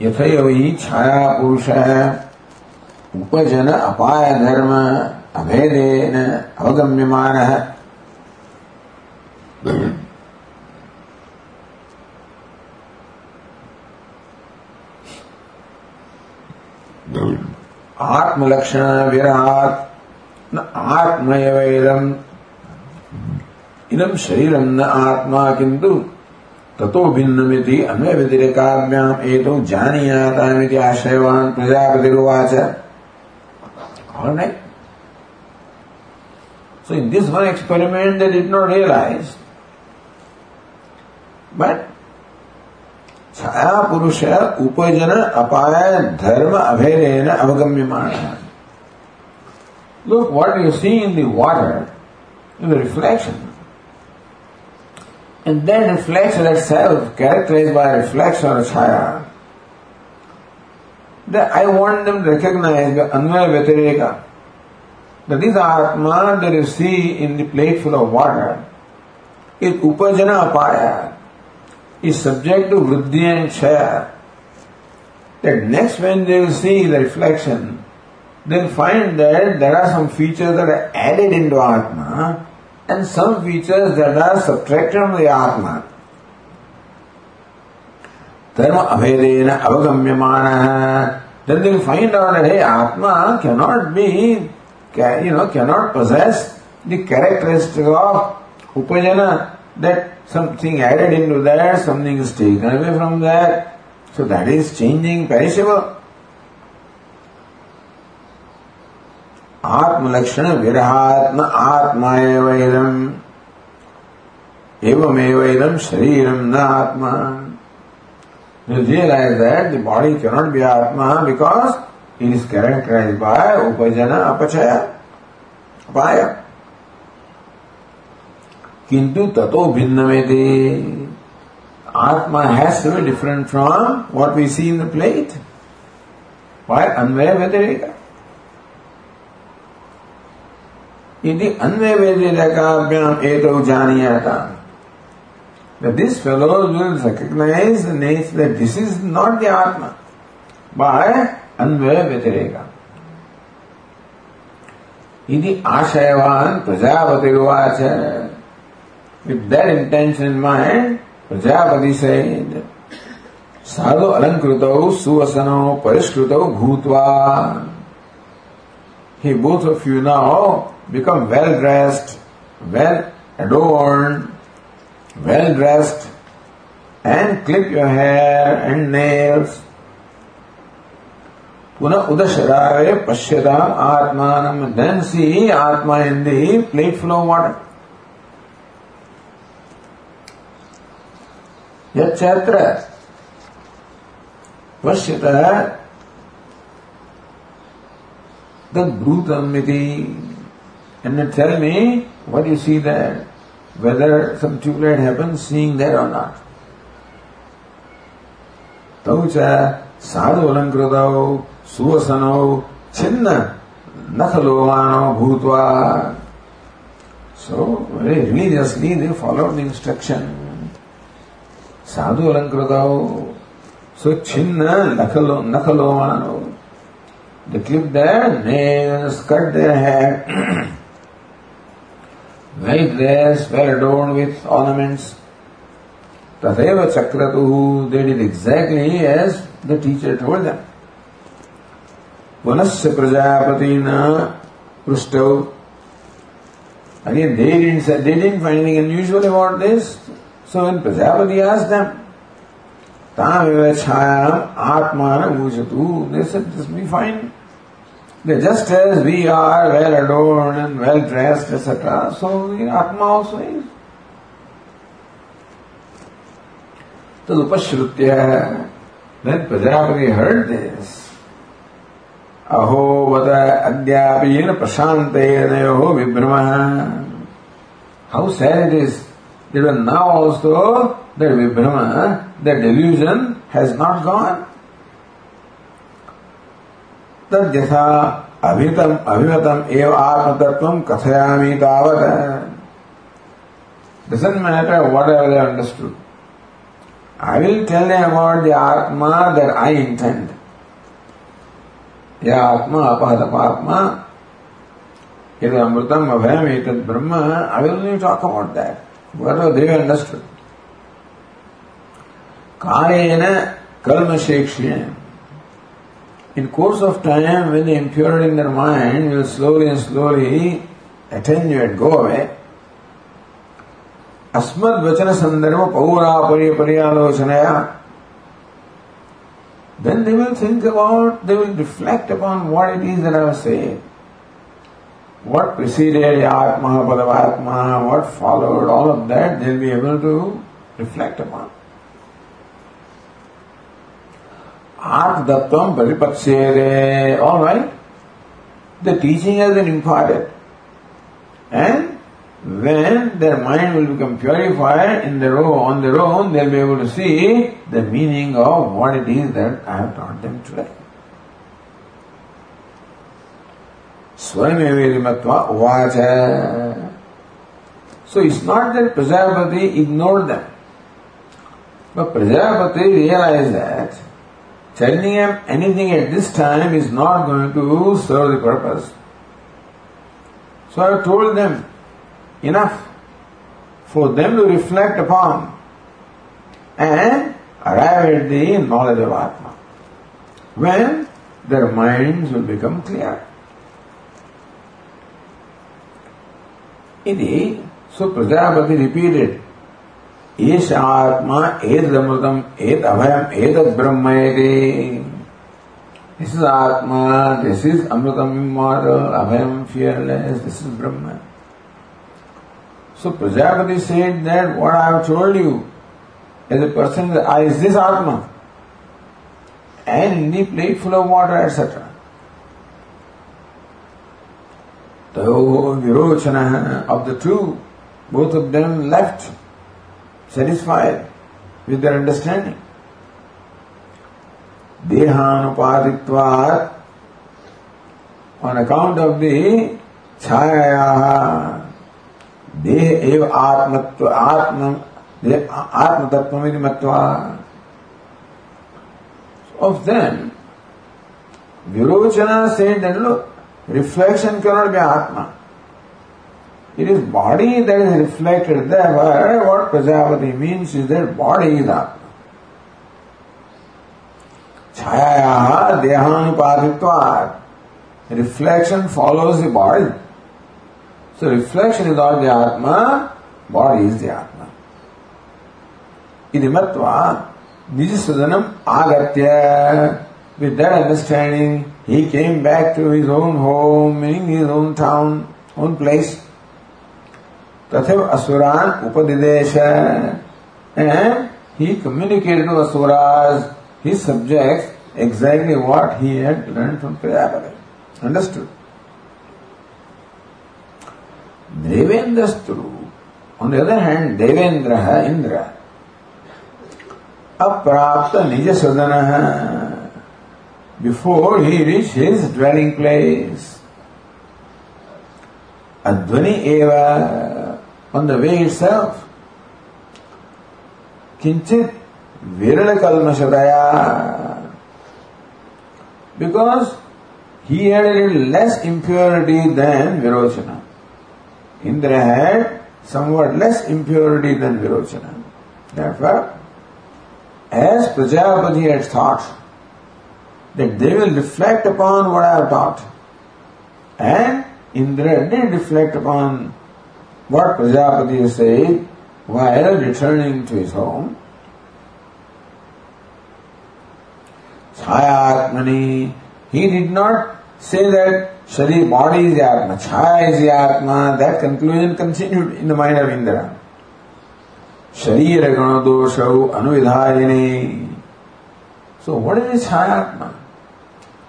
यथैव ही छाया पुरुष उपजन अपाय धर्म अभेदेन अवगम्यमान आत्मलक्षण विराट न आत्मयवेदम इदम शरीरम न आत्मा किंतु ततो भिन्नमिति अन्वय व्यतिरेकाभ्याम एतो जानीयातामिति आश्रयवान प्रजापतिरुवाच All right. So, in this one experiment, they did not realize. But छाया पुरुष उपजन अपाय धर्म अभेदेन अवगम्यमान Look what you see in the water, in the reflection. And that reflection itself, characterized by reflection or chaya, that I want them to recognize the Anvaya Vyatireka. That this Atma that you see in the plate full of water is Upajana Apaya, is subject to Vriddhi and Chaya. That next when they will see the reflection, they'll find that there are some features that are added into Atma and some features that are subtracted from the Atma. Dharma abhedena avagamyamana. Then they find out that hey, Atma cannot be, you know, cannot possess the characteristic of upajana that something added into that, something is taken away from that. So that is changing, perishable. आत्मलक्षण विरहात्म आत्मा एवं एवमेवैनम शरीरम न आत्मा। Realise that the body cannot be atma because it is characterise by उपजन अपचय अपाय किंतु ततो भिन्न में the atma has to different from what we see in the plate by अन्वय व्यतिरिक्त यदि अन्य वेदिकाभ्याम एतौ जानीयता that this fellow will recognize the nature that this is not the Atma by Anvaya Vyatireka. Idi Ashayavan Prajapati Uvacha. With that intention in mind, Prajapati said, साधु अलंकृतौ सुवसनौ परिष्कृतौ भूत्वा He both of you now become well dressed, well adorned, well dressed, and clip your hair and nails. पुनः उदशरावे पश्यताम आत्मानम then see atma in the plate full of water. यत्र पश्यतः तद्भूतम इति and then tell me what you see there, whether some tribulate happens seeing there or not. तौ च साधु अलङ्कृतौ सुवसनौ छिन्न नखलोमानौ भूत्वा So very religiously they followed the instruction. Sadhu alankritau. So chinna nakalo, nakalomano. They clip their nails, cut their hair. [clears throat] well dressed, well adorned with ornaments. Tatheva chakratuhu, they did exactly as the teacher told them. Vanasya prajapatina prustav. Again, they didn't, they didn't find anything unusual about this. So when Prajapati asked them, chayam atmana bhujatu, they said, this will be fine. They, just as we are well adorned and well dressed, etc., so the Atma also is. Tadupashrutya. Then Prajapati heard this. अहो वत अद्यापीन प्रशांतेनयो विभ्रमः how sad it is that now also that vibhrama that delusion has not gone तथा अभितम अभिमतम एव आत्मतत्व कथयामी तावत। Doesn't matter whatever understood I will tell a about the atma that I intend या आत्मा अपहत आत्मा यदि अमृतम अभयम एक ब्रह्म I will knee talk about that whatever they understood कार्य कर्म शेक्षण in course of time, when the impurity in their mind will slowly and slowly attenuate, go away, अस्मद वचन संदर्भ पौरा पर्यालोचनया then they will think about, they will reflect upon what it is that I was saying. What preceded Atma, Padavatma, what followed, all of that they'll be able to reflect upon. Atdatvam Paripakshede. All right. The teaching has been imparted. And when their mind will become purified in their own, on their own, they'll be able to see the meaning of what it is that I have taught them today. Swayamevedimatva uvacha. So it's not that Prajapati ignored them. But Prajapati realized that telling them anything at this time is not going to serve the purpose. So I told them enough for them to reflect upon and arrive at the knowledge of Atma. When their minds will become clear. Ini, so Prajapati repeated, ईश आत्मा एद अमृतम एद अभयम एद ब्रह्म दिस इज आत्मा दिस इज अमृतम immoral अभयम fearless this is Brahma so Prajapati said that what I have told you as a person is this आत्मा and in the plate full of water etcetera तो Virochana of the two both of them left satisfied with their understanding. Dehanupaditvat, on account of the chaya, देह एव आत्मत्व आत्म आत्म तत्व matva. Of them, Virochana said that look, reflection cannot be Atma. It is body that is reflected there. What Prajapati means is that body is up. Chayaya dehanupadhitva. Reflection follows the body. So reflection is not the Atma, body is the Atma. Idimatva nijisadanam agatya. With that understanding, he came back to his own home, in his own town, own place. तथे असुरान उपदिदेश he? Communicate to asuras he subject exactly what he had learn on the other hand Devendra है इंद्र अप्राप्त निज सदन है before he reach his dwelling place अध्वनि एवं on the way itself. Kinchit virala kalmashataya. Because he had a little less impurity than Virochana. Indra had somewhat less impurity than Virochana. Therefore, as Prajapati had thought that they will reflect upon what I have taught. And Indra did reflect upon what Prajapati said while returning to his home. Chayatmani, he did not say that Shari body is the Atma, Chaya is the Atma. That conclusion continued in the mind of Indra. शरीर गुण दोष अनुविधायिनी So what is this Chayatma?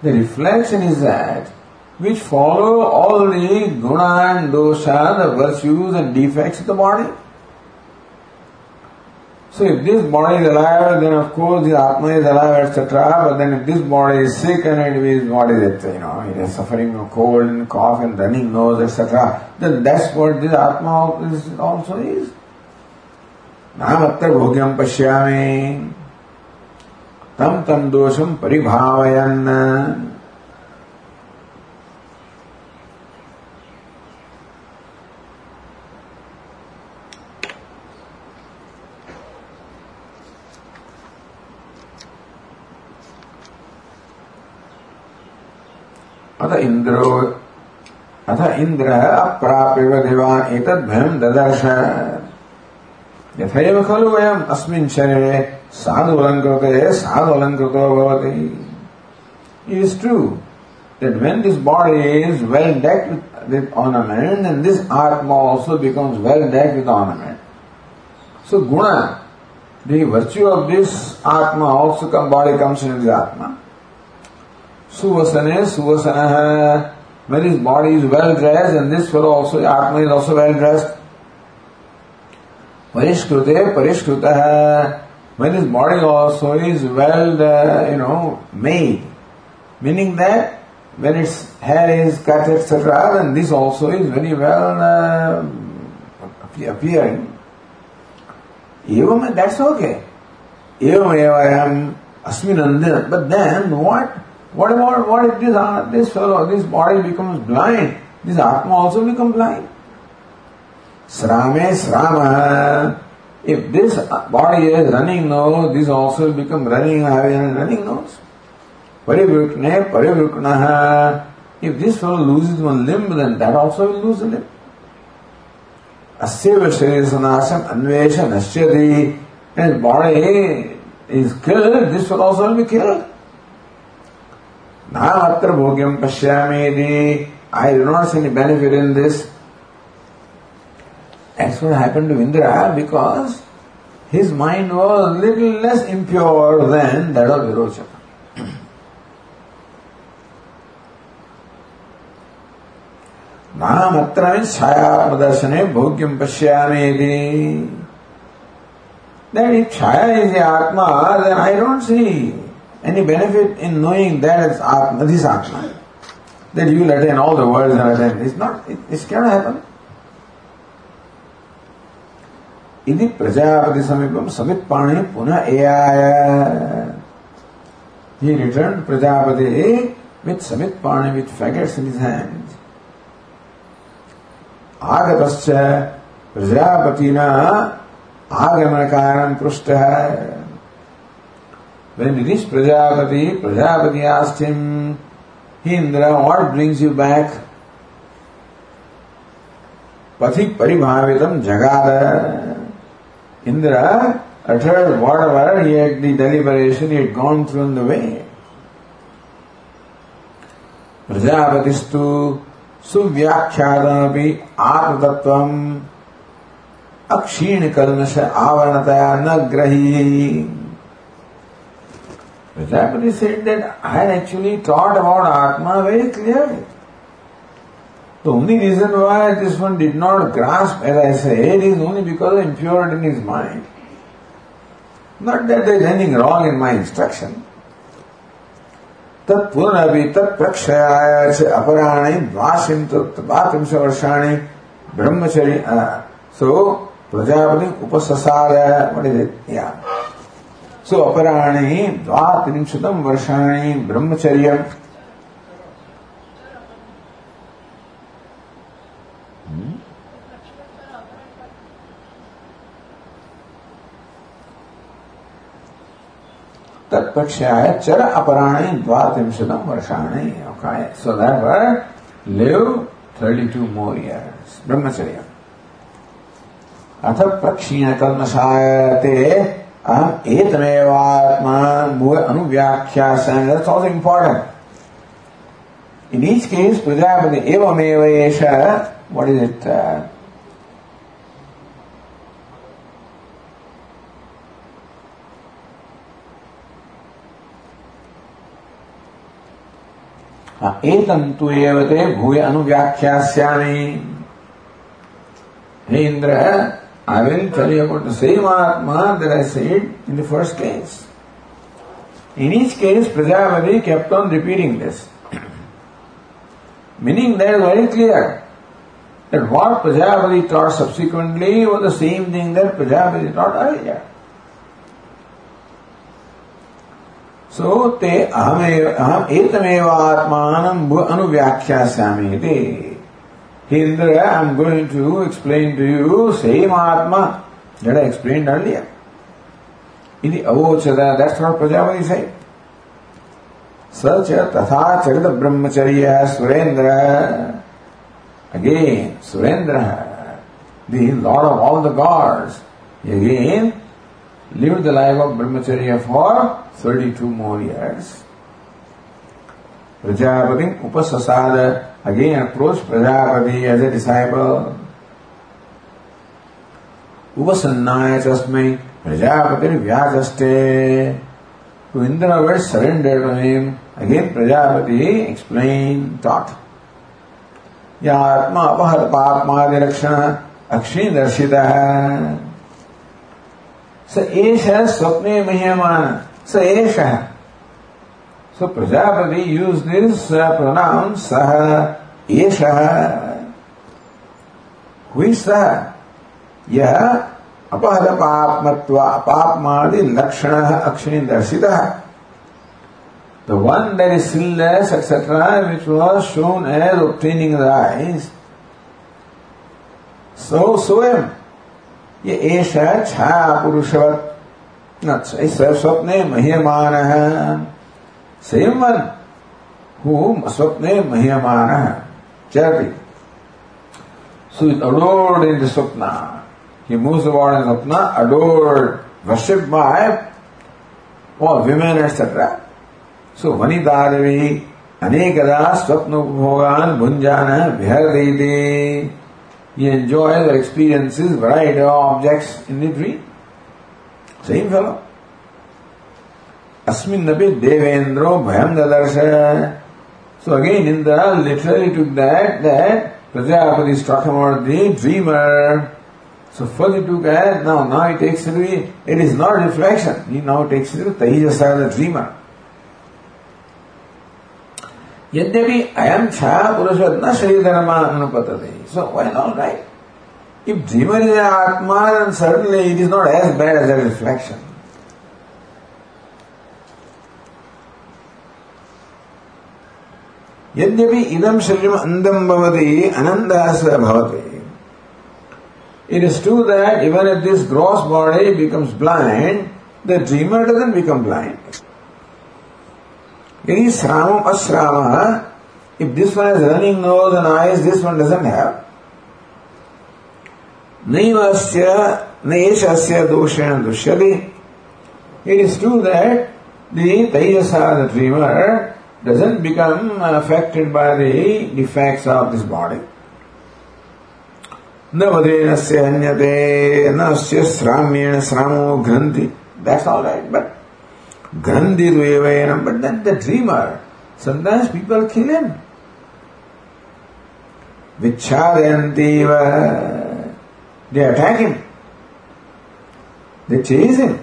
The reflection is that which follow all the guna and dosha, the virtues and defects of the body. So if this body is alive, then of course the Atma is alive, etc. But then if this body is sick and it is what is it, you know, it is suffering from cold and cough and running nose, etc. Then that's what this Atma also is. नामत्र भोग्यम पश्यामि तम तम दोषम परिभावयन अथ इंद्रो, अथ इंद्र अप्राप्य दिवा एक भयम ददर्श। यथैव खलु वयम् अस्मिन् क्षणे सानुलङ्कृते सानुलङ्कृतो भवति। Is true that when this body is well deck with ornament and this atma also becomes well deck with ornament so guna the virtue of this atma also come body comes in this atma Suvasane, Suvasana, when his body is well dressed and this fellow also, Atma is also well dressed, Parishkrute, Parishkrutah. When his body also is well, uh, you know, made. Meaning that when its hair is cut, etc., then this also is very well uh, appearing. Evam, that's okay. Even Evam evayam asminandina. But then what? What about what if this, uh, this fellow, this body becomes blind? This Atma also becomes blind. Srame Srama. If this body is running nose, this also become running, having running nose. Parivrukne Parivruknaha. If this fellow loses one limb, then that also will lose a limb. Asyava Sharisanasam Anvesha Nashyati. And body is killed, this will also will be killed. नात्र भोग्यम पश्या दी I do not see any benefit in this ex what happen to Indra because his mind was little less impure than that of Virochana नामत्रमें छाया प्रदर्शने भोग्यम पश्या दी Then if Chaya is the Atma, then any benefit in knowing that it's Atma, this Atma. That you will attain all the worlds and attain. It's not, it, it cannot happen. इति प्रजापति समीपम समित पाणी पुनः एआय he returned Prajapati with Samit Pani with faggots in his hand. Agatascha Prajapatina Agamanakaram Prushtaha. When he reached Prajapati, Prajapati asked him, Indra, what brings you back? पथि परिभावितम जगाद Indra uttered whatever he had the deliberation he had gone through in the way. प्रजापतिस्तु सुव्याख्यातमपि आत्मतत्वम् अक्षीण कल्मश आवरणतया न ग्रही Prajapati said that I had actually taught about Atma very clearly. The only reason why this one did not grasp, as I said, is only because of impurity in his mind. Not that there is anything wrong in my instruction. तत्पुनरपि तत्प्रक्षयाय च अपराणि द्वात्रिंश वर्षाणि ब्रह्मचर्य सो Prajapati उपससार what is it yeah so अपराणि द्वात्रिंशतम वर्षाणि ब्रह्मचर्य तत्पक्षाय चर अपराणे द्वात्रिंशतम वर्षाणि। Okay, so therefore, live 32 more years brahmacharya अथ प्रक्षीण कल्मषायते अहम एतमेवात्मा that's also important in each case prajapati evameva esha what is it uh, एतंतु एवते भूय अनुव्याख्यास्यामि हे Indra I will tell you about the same Atma that I said in the first case. In each case, Prajapati kept on repeating this. [clears throat] Meaning that is very clear that what Prajapati taught subsequently was the same thing that Prajapati taught earlier. सो ते अहमेव अहम एतमेव आत्मानं अनुव्याख्यास्यामि इति Indra, I am going to explain to you same Atma that I explained earlier. In the Avochada, that's what Prajapati said. Such Tatha Charita Brahmacharya Surendra. Again, Surendra, the Lord of all the gods, again lived the life of Brahmacharya for 32 more years. Prajapati Upasasada again approached Prajapati as a disciple. Upasannaya Chasmai Prajapati Vyajaste. To Indra was surrendered to him. Again Prajapati explained, taught. या आत्मा अपहत पापमादिरक्षण अक्षी दर्शित है स एष स्वप्ने मह्यमान स एष So Prajapati used this uh, pronoun Saha Esha. Who is Saha? Yah अपहर पापमत्वा पापमादि लक्षण अक्षिणी दर्शित The one that is sinless, etc., which was shown as obtaining the eyes, so स्वयं ये ऐसा छा पुरुषवत स्वप्ने मह्यमान है सेम वन हूम स्वप्ने महिमान chatty so it adored in the स्वप्न। He moves about in swapna, adored worship by women etcetera so वनी दारवी अनेकदा स्वप्न उपभोगान भुंजान भैर दे दे ये enjoy the experiences variety of objects in the dream same fellow अस्मिन अभी देवेंद्रो भयम ददर्श so again in दिटरली to that that Prajapati stock about the dreamer so for the to that now now it takes to be it is not reflection he now takes to tejas the dreamer यद्यपि अयम छाया पुरुष न श्रीधर्म अनुपत so why not right if dreamer is atma suddenly it is not as bad as a reflection यद्यपि इदम शरीर अंदम भवति अनंदास भवति It is true that even if this gross body becomes blind, the dreamer doesn't become blind. Yadi sramam asrama, if this one has running nose and eyes, this one doesn't have. Naivasya Naishasya doshena dushyati. It is true that the Tejasa, the dreamer, doesn't become affected by the defects of this body. न वदेनस्य अन्यते न अस्य श्राम्येण श्रामो ग्रन्थि that's all right but grandhi duevayanam but then the dreamer sometimes people kill him vichadayantiva they attack him they chase him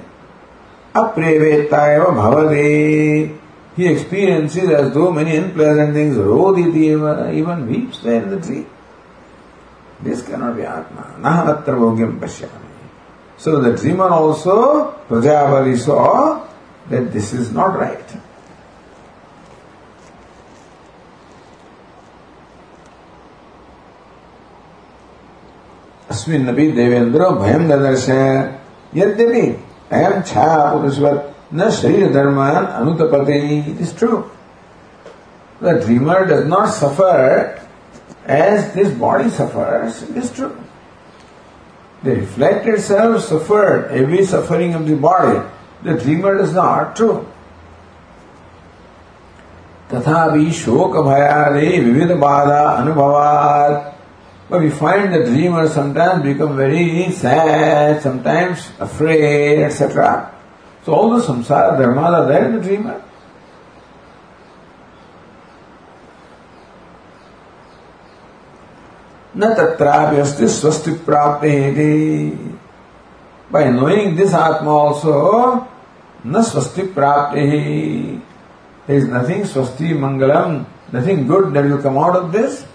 aprevetayava bhavade he experiences as though many unpleasant things roditi even weeps there in the tree this cannot be atma nahanatra bhogyam pashyami so the dreamer also prajapati saw that this is not right अस्मिन्नपि देवेन्द्रो भयं ददर्श यद्यपि अयं छाया पुरुषवत् न शरीर धर्मान अनुतपते it is true the dreamer does not suffer as this body suffers it is true the reflected self suffered every suffering of the body the dreamer does not true तथापि शोक भयादे विविध बाधा अनुभवात But we find the dreamer sometimes become very sad, sometimes afraid, etc. So all the samsara dharmas are there in the dreamer. न तत्रापि अस्ति स्वस्ति प्राप्ति by knowing this atma also न स्वस्ति प्राप्ति there is nothing swasti mangalam nothing good that will come out of this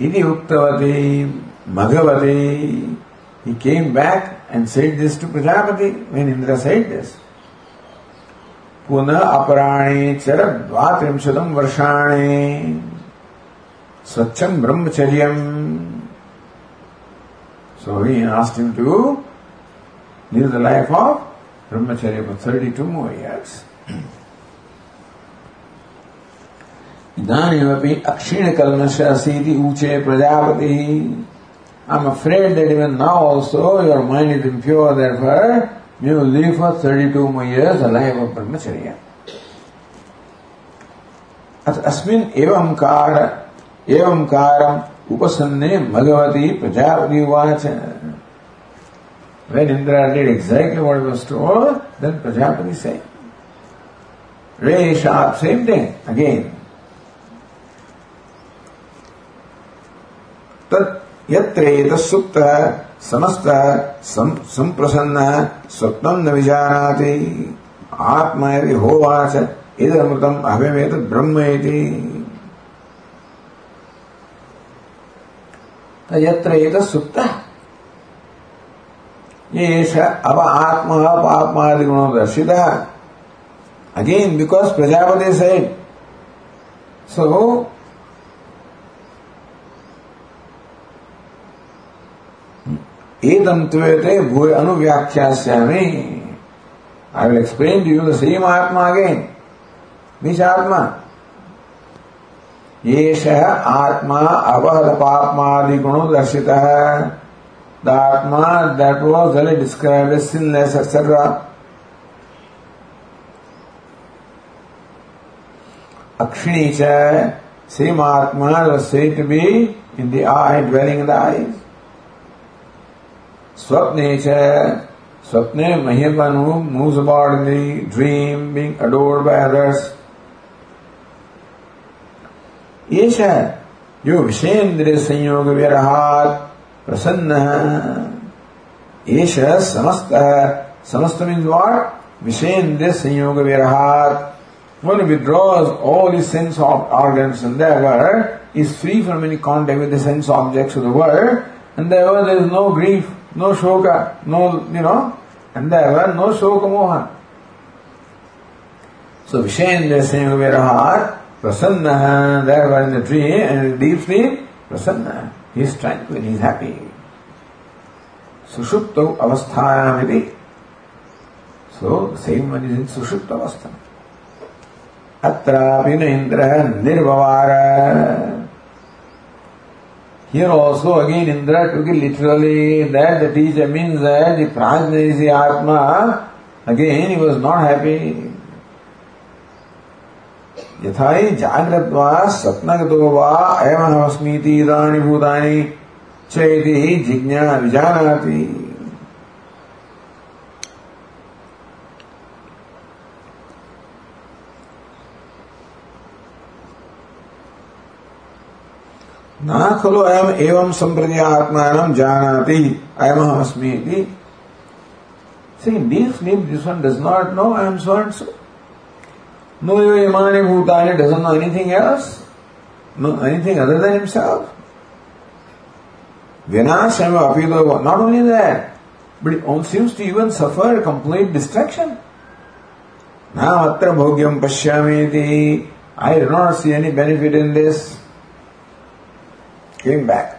इति उक्तवती Bhagwati he came back and said this to Prajapati when Indra said this. पुनः अपराणे चर द्वात्रिंशतम वर्षाणे स्वच्छम ब्रह्मचर्यम So he asked him to live the life of brahmacharya for 32 more years. इदानीमपि अक्षीणकल्मष असीति ऊचे Prajapati I'm afraid that even now also your mind is impure, therefore you will live for 32 more years a life of brahmacharya. अस्मिन् एवंकार एवंकारम् उपसन्ने भगवती प्रजापति उवाच When Indra did exactly what was told, then Prajapati said, Re sharp, same thing, again. यत्र सुप्त समस्त संप्रसन्न स्वप्नम न विजानाति। आत्मा यदि होवाच, इदमृतम अभयमेत ब्रह्म यत्र सुप्त येष अब आत्मा पापमादि गुणो दर्शितः। Again because Prajapati said so Edam tvete bhuya anuvyakhyasami. I will explain to you the same Atma again. Which Atma? येषः आत्मा अवहद पापमादि गुणो दर्शितः the atma described as sinless etc. Akshini cha, same Atma was said to be in the eye, dwelling in the eyes. स्वप्ने च स्वप्ने महिम अनु moves about in the dream being adored by others एष यो विषेन्द्र संयोग विरहात् प्रसन्न एष समस्त समस्त मीन्स वाट विषेन्द्र संयोग विरहात् one withdraws all the sense of organs in that is free from any contact with the sense objects of the world and there is no grief no shoka, no, you know, and there were no shoka moha. So Vishayendra saying Virahat, Prasanna, there were in the tree and deep sleep, Prasanna. He is tranquil, he is happy. Sushupto avasthayam iti. So the same one is in Sushupta avastha. अत्रापि न इन्द्रः निर्भवार Here also again Indra took it literally that the teacher means that the Prajna is the Atma. Again he was not happy. यथा ही जागृत वा स्वप्नगतो वा अयमहमस्मीति इदानि भूतानि च जिज्ञा विजानाति न खलु अयम एवं संप्रति आत्मान जानाति अयमहमस्मि इति See, in deep sleep, this one does not know I am so and so. No Imani Bhutani doesn't know anything else, no anything other than himself. Vinashama Apido, not only that, but it seems to even suffer a complete distraction. Now atra bhogyam pashyamiti, I do not see any benefit in this. Came back.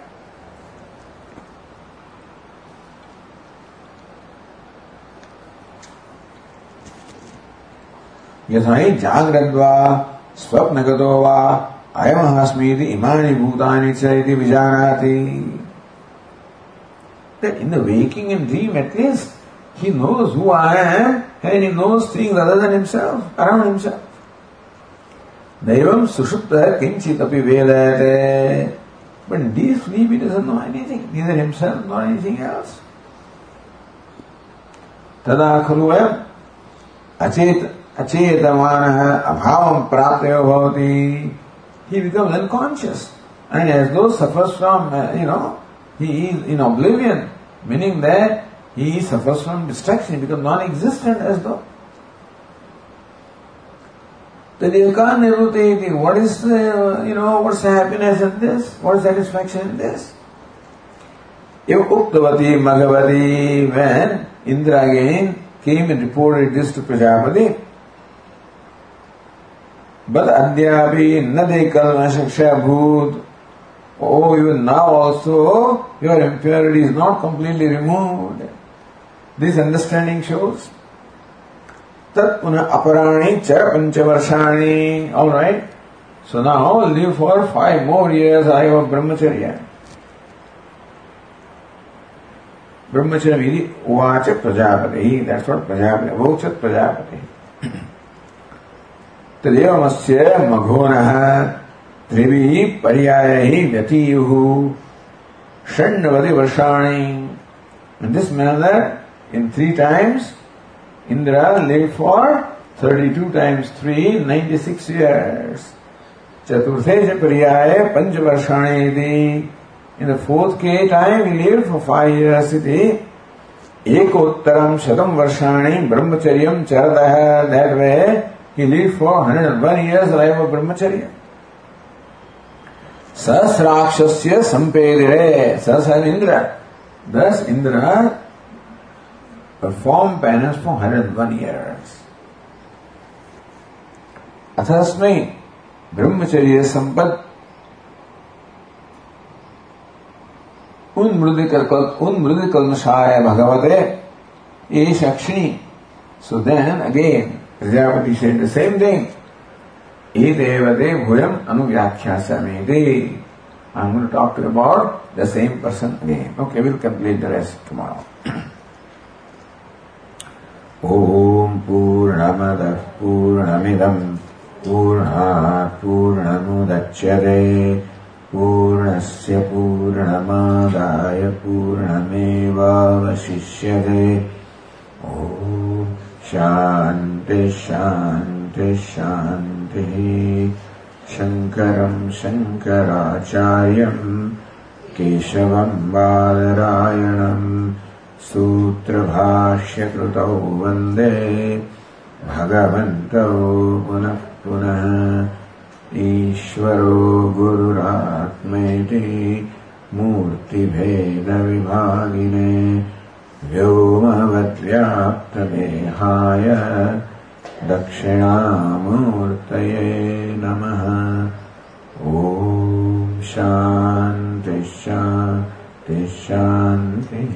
यथा ही जाग्रद्वा स्वप्नगतो वा अयमहस्मीति इमानि भूतानि च इति विजानाति that in the waking and dream at least he knows who I am and he knows things other than himself, around himself. Sushupta kinchit api vedate. But in deep sleep he doesn't know anything, neither himself nor anything else. तदा खलु वयम् अचेत अचेतमानः अभावं प्राप्तयो भवति he becomes unconscious and as though suffers from uh, you know he is in oblivion meaning that he suffers from distraction he becomes non-existent as though Tadilka nirvute what is the, you know what's the happiness in this what is satisfaction in this if uktavati magavati when Indra again came and reported this to Prajapati but Adyapi Nadekal Nashaksha Bhut. Oh, even now also your impurity is not completely removed. This understanding shows. तत्पुनः अपराणी च पञ्चवर्षाणी। Alright so now live for five more years I have brahmacharya brahmacharya विधि उवाच प्रजापति दैट्स व्हाट प्रजापति अवोचत प्रजापति तदेवमस्य मघोनः त्रिभिः पर्यायैः व्यतीयुः षण्णवति वर्षाणि this manner in three times Indra lived for 32 times 3, 96 years. पंच वर्षाणि इति In the fourth K time, he lived for five years इति एकोत्तरं शतं वर्षाणि ब्रह्मचर्यं चरतः that way He lived for 101 years life of brahmacharya. Sasrakshasya sampedire. Sas Indra. Thus Indra performed penance for 101 years. अथस्मै ब्रह्मचर्य संपद उन्मृद कल्मषाय भगवते ये शक्षिणी so then again Prajapati said the same thing. Edevade bhuyam anuvyakhyasami. I'm going to talk to you about the same person again. Okay, we'll complete the rest tomorrow. ॐ पूर्णमदः पूर्णमिदम् पूर्णात् पूर्णमुदच्यते पूर्णस्य पूर्णमादाय पूर्णमेवावशिष्यते। ॐ शान्ति शान्ति शान्तिः। शङ्करम् शङ्कराचार्यम् केशवम् बादरायणम् सूत्रभाष्यकृतौ वंदे भगवन्तौ पुनः पुनः ईश्वरो गुरुरात्मेति मूर्तिभेदविभागिने व्योमवद्व्याप्तदेहाय दक्षिणामूर्तये नमः। ॐ शान्तिः शान्तिः।